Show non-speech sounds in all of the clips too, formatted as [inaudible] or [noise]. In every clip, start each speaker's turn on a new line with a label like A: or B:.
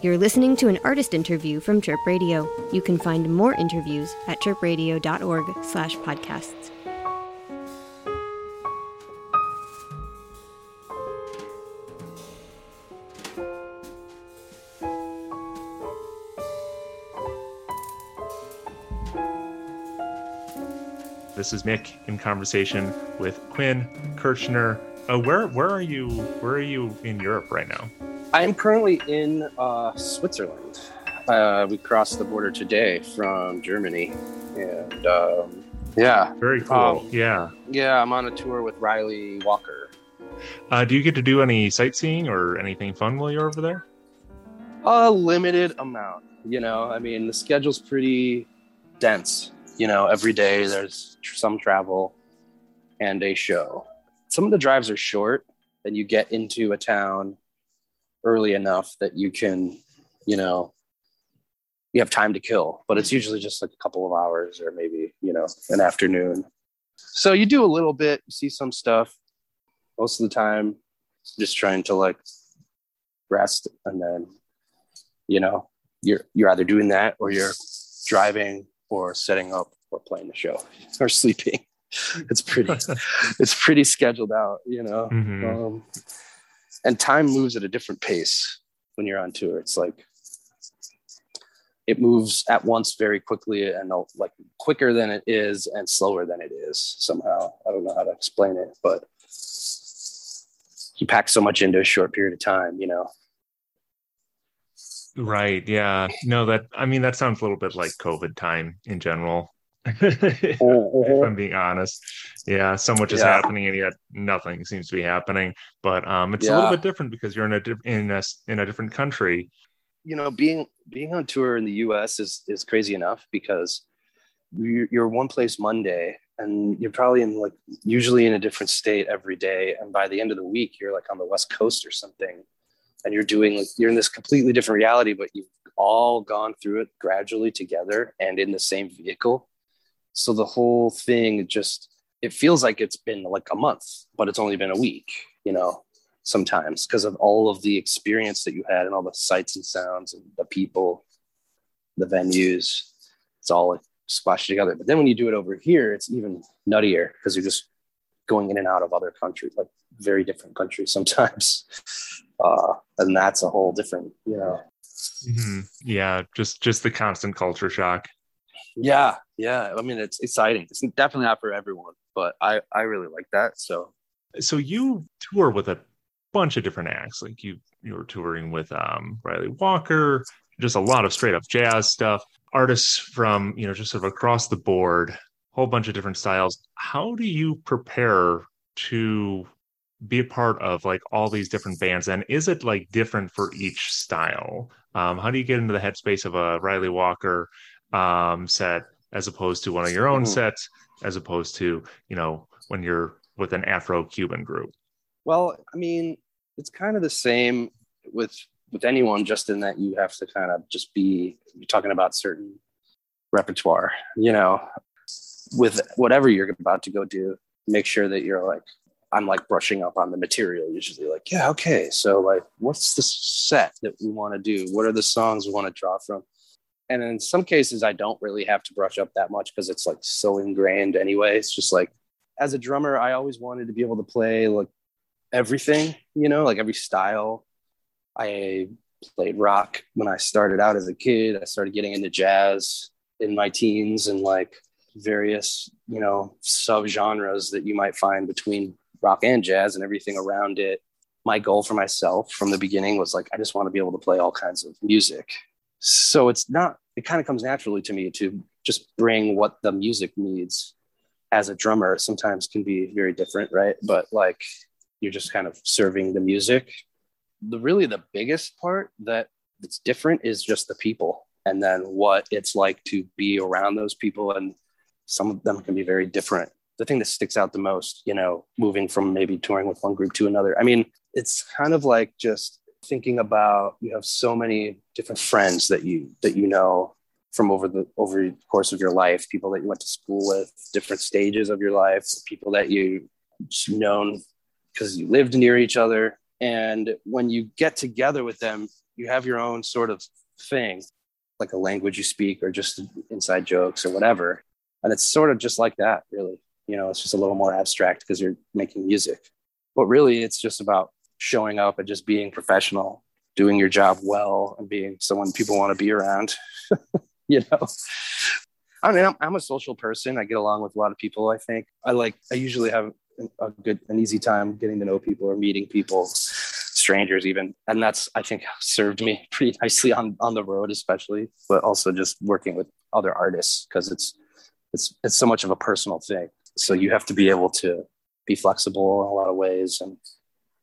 A: You're listening to an artist interview from Chirp Radio. You can find more interviews at chirpradio.org slash podcasts.
B: This is Mick in conversation with Quin Kirchner. Uh, where where are you? Where are you in Europe right now?
C: I'm currently in uh, Switzerland. Uh, we crossed the border today from Germany, and um, yeah,
B: very cool. Um, yeah,
C: yeah. I'm on a tour with Ryley Walker.
B: Uh, do you get to do any sightseeing or anything fun while you're over there?
C: A limited amount. You know, I mean, the schedule's pretty dense. You know, every day there's some travel and a show. Some of the drives are short, and you get into a town early enough that you can, you know, you have time to kill, but it's usually just like a couple of hours or maybe, you know, an afternoon. So you do a little bit, you see some stuff. Most of the time, just trying to like rest and then, you know, you're you're either doing that or you're driving or setting up or playing the show [laughs] or sleeping. It's pretty [laughs] it's pretty scheduled out, you know. Mm-hmm. Um, and time moves at a different pace when you're on tour. It's like it moves at once very quickly and like quicker than it is and slower than it is somehow. I don't know how to explain it, but you pack so much into a short period of time, you know.
B: Right. Yeah. No, that I mean that sounds a little bit like COVID time in general. [laughs] if I'm being honest. Yeah, so much is yeah. happening, and yet nothing seems to be happening. But um, it's yeah. a little bit different because you're in a in a in a different country.
C: You know, being being on tour in the U.S. is is crazy enough because you're one place Monday, and you're probably in like usually in a different state every day, and by the end of the week, you're like on the West Coast or something, and you're doing like you're in this completely different reality, but you've all gone through it gradually together and in the same vehicle so the whole thing just it feels like it's been like a month, but it's only been a week, you know, sometimes because of all of the experience that you had and all the sights and sounds and the people, the venues. It's all like together. But then when you do it over here, it's even nuttier because you're just going in and out of other countries, like very different countries [laughs] sometimes. Uh, and that's a whole different, you know.
B: Mm-hmm. Yeah, just just the constant culture shock.
C: Yeah, yeah. I mean, it's exciting. It's definitely not for everyone, but I I really like that. So,
B: so you tour with a bunch of different acts. Like you you were touring with um Ryley Walker, just a lot of straight up jazz stuff. Artists from you know just sort of across the board, whole bunch of different styles. How do you prepare to be a part of like all these different bands and is it like different for each style um, how do you get into the headspace of a ryley walker um, set as opposed to one of your own mm-hmm. sets, as opposed to, you know, when you're with an Afro Cuban group?
C: Well, I mean, it's kind of the same with with anyone, just in that you have to kind of just be you're talking about certain repertoire, you know, with whatever you're about to go do, make sure that you're like, I'm like brushing up on the material usually, like, yeah, okay, so like, what's the set that we want to do? What are the songs we want to draw from? And in some cases i don't really have to brush up that much because it's like so ingrained anyway. It's just like as a drummer i always wanted to be able to play like everything you know like every style. I played rock when i started out as a kid. I started getting into jazz in my teens and like various you know sub genres that you might find between rock and jazz and everything around it. My goal for myself from the beginning was like i just want to be able to play all kinds of music so it's not it kind of comes naturally to me to just bring what the music needs as a drummer. Sometimes can be very different right? But like you're just kind of serving the music. The really the biggest part that it's different is just the people and then what it's like to be around those people and some of them can be very different. The thing that sticks out the most you know moving from maybe touring with one group to another i mean it's kind of like just thinking about you have so many different friends that you that you know from over the over the course of your life people that you went to school with different stages of your life people that you known because you lived near each other and when you get together with them you have your own sort of thing, like a language you speak or just inside jokes or whatever. And it's sort of just like that, really. You know, it's just a little more abstract because you're making music. But really, it's just about showing up and just being professional, doing your job well, and being someone people want to be around. [laughs] you know, I mean, I'm, I'm a social person. I get along with a lot of people. I think I like. I usually have a good, an easy time getting to know people or meeting people, strangers even, and that's I think served me [laughs] pretty nicely on on the road, especially, but also just working with other artists because it's it's it's so much of a personal thing. So you have to be able to be flexible in a lot of ways and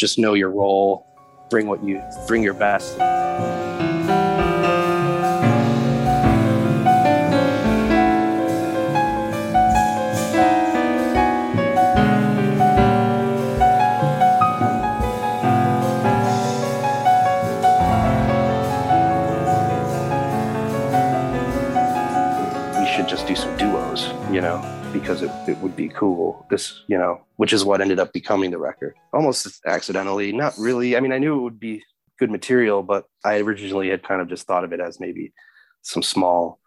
C: just know your role, bring what you bring your best. Because it, it would be cool. This, you know, which is what ended up becoming the record. Almost accidentally, not really. I mean, I knew it would be good material, but I originally had kind of just thought of it as maybe some small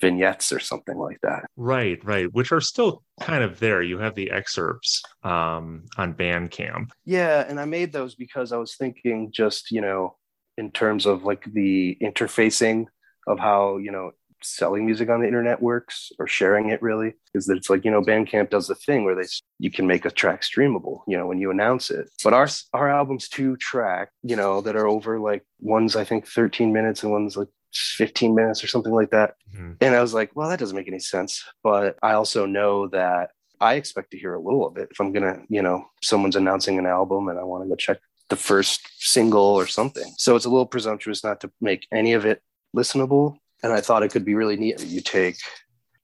C: vignettes or something like that.
B: Right, right, which are still kind of there. You have the excerpts um, on Bandcamp.
C: Yeah, and I made those because I was thinking just, you know, in terms of like the interfacing of how, you know, selling music on the internet works or sharing it really is that it's like you know bandcamp does the thing where they you can make a track streamable you know when you announce it. But our our albums two track you know that are over like one's i think 13 minutes and one's like 15 minutes or something like that. Mm-hmm. and i was like well that doesn't make any sense. But i also know that i expect to hear a little of it if i'm gonna you know someone's announcing an album and i want to go check the first single or something. So it's a little presumptuous not to make any of it listenable and I thought it could be really neat that you take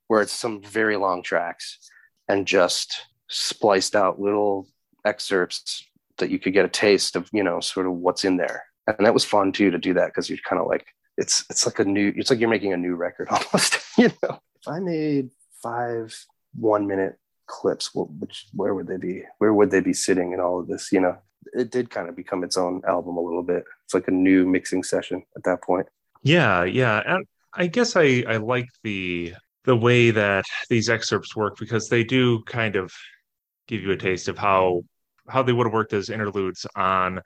C: where it's some very long tracks and just spliced out little excerpts that you could get a taste of, you know, sort of what's in there. And that was fun too to do that because you're kind of like it's it's like a new it's like you're making a new record [laughs] almost, you know. If I made five one minute clips, well, which where would they be? Where would they be sitting in all of this? You know, it did kind of become its own album a little bit. It's like a new mixing session at that point.
B: Yeah, yeah. And I guess I I like the the way that these excerpts work because they do kind of give you a taste of how how they would have worked as interludes on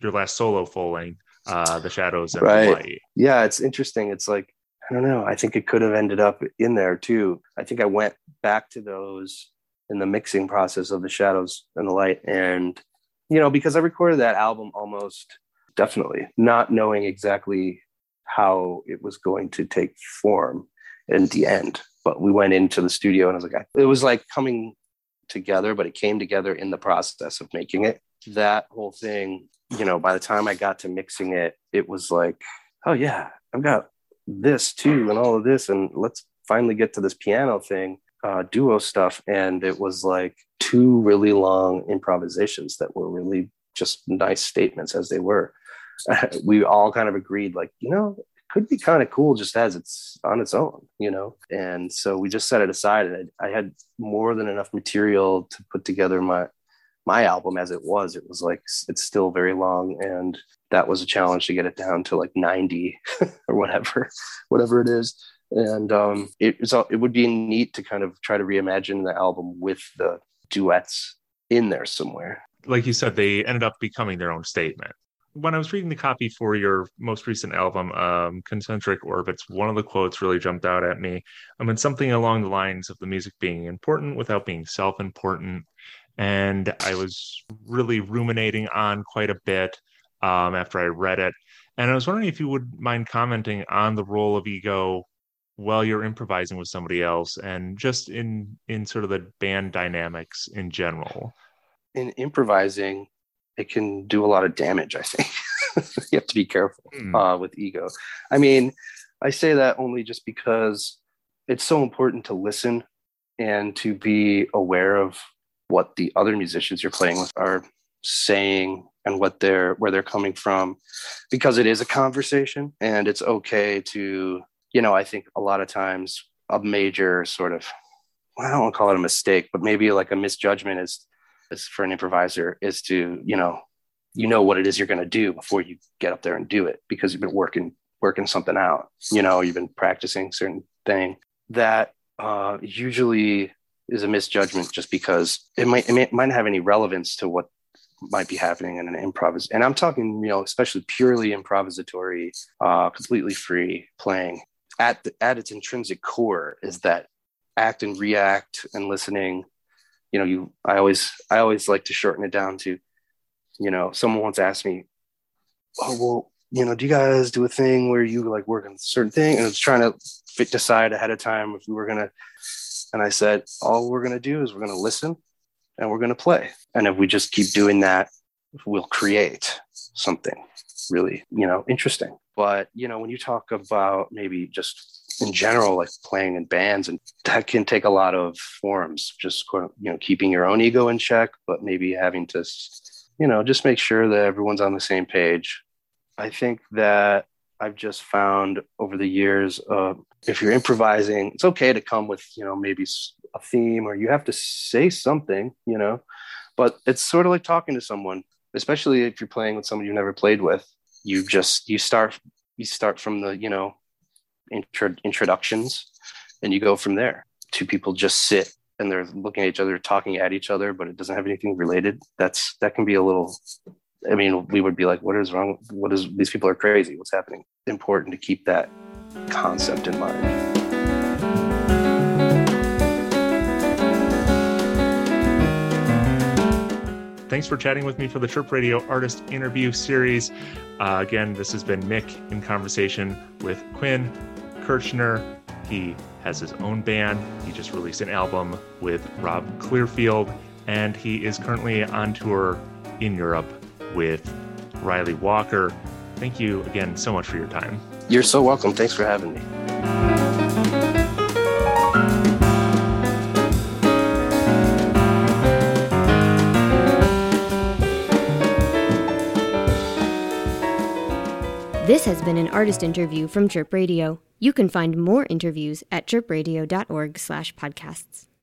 B: your last solo full length, uh, the shadows and right. the light.
C: Yeah, it's interesting. It's like I don't know. I think it could have ended up in there too. I think I went back to those in the mixing process of the shadows and the light, and you know because I recorded that album almost definitely not knowing exactly how it was going to take form in the end. But we went into the studio and I was like, it was like coming together, but it came together in the process of making it. That whole thing, you know, by the time I got to mixing it, it was like, oh yeah, I've got this too, and all of this, and let's finally get to this piano thing, uh, duo stuff. And it was like two really long improvisations that were really just nice statements as they were. [laughs] we all kind of agreed, like, you know, it could be kind of cool just as it's on its own, you know? And so we just set it aside and I, had more than enough material to put together my, my album as it was. It was like, it's still very long. And that was a challenge to get it down to like 90 [laughs] or whatever, whatever it is. And um, it, it would be neat to kind of try to reimagine the album with the duets in there somewhere.
B: Like you said, they ended up becoming their own statement when I was reading the copy for your most recent album, um, Concentric Orbits, one of the quotes really jumped out at me. I mean, something along the lines of the music being important without being self important. And I was really ruminating on quite a bit um, after I read it. And I was wondering if you would mind commenting on the role of ego while you're improvising with somebody else and just in in sort of the band dynamics in general
C: in improvising it can do a lot of damage. I think [laughs] you have to be careful mm. uh, with ego. I mean, I say that only just because it's so important to listen and to be aware of what the other musicians you're playing with are saying and what they're where they're coming from because it is a conversation and it's okay to you know i think a lot of times a major sort of i don't want to call it a mistake but maybe like a misjudgment is for an improviser is to you know you know what it is you're going to do before you get up there and do it because you've been working working something out you know you've been practicing certain thing that uh, usually is a misjudgment just because it might it, may, it might not have any relevance to what might be happening in an improv and i'm talking you know especially purely improvisatory uh, completely free playing. At the, at its intrinsic core is that act and react and listening you know you i always i always like to shorten it down to you know someone once asked me oh well you know do you guys do a thing where you like work on a certain thing? And i was trying to fit, decide ahead of time if we were gonna and i said all we're gonna do is we're gonna listen and we're gonna play. And if we just keep doing that we'll create something really you know interesting. But you know when you talk about maybe just in general, like playing in bands, and that can take a lot of forms. Just you know, keeping your own ego in check, but maybe having to, you know, just make sure that everyone's on the same page. I think that I've just found over the years, uh, if you're improvising, it's okay to come with you know maybe a theme or you have to say something, you know, but it's sort of like talking to someone, especially if you're playing with someone you've never played with. You just you start you start from the you know intro, introductions and you go from there. Two people just sit and they're looking at each other talking at each other but it doesn't have anything related. That's that can be a little i mean we would be like what is wrong? What is these people are crazy. What's happening? Important to keep that concept in mind.
B: Thanks for chatting with me for the Chirp Radio Artist Interview Series. Uh, again, this has been Mick in conversation with Quin Kirchner. He has his own band. He just released an album with Rob Clearfield, and he is currently on tour in Europe with Ryley Walker. Thank you again so much for your time.
C: You're so welcome. Thanks for having me.
A: This has been an artist interview from Chirp Radio. You can find more interviews at chirpradio.org slash podcasts.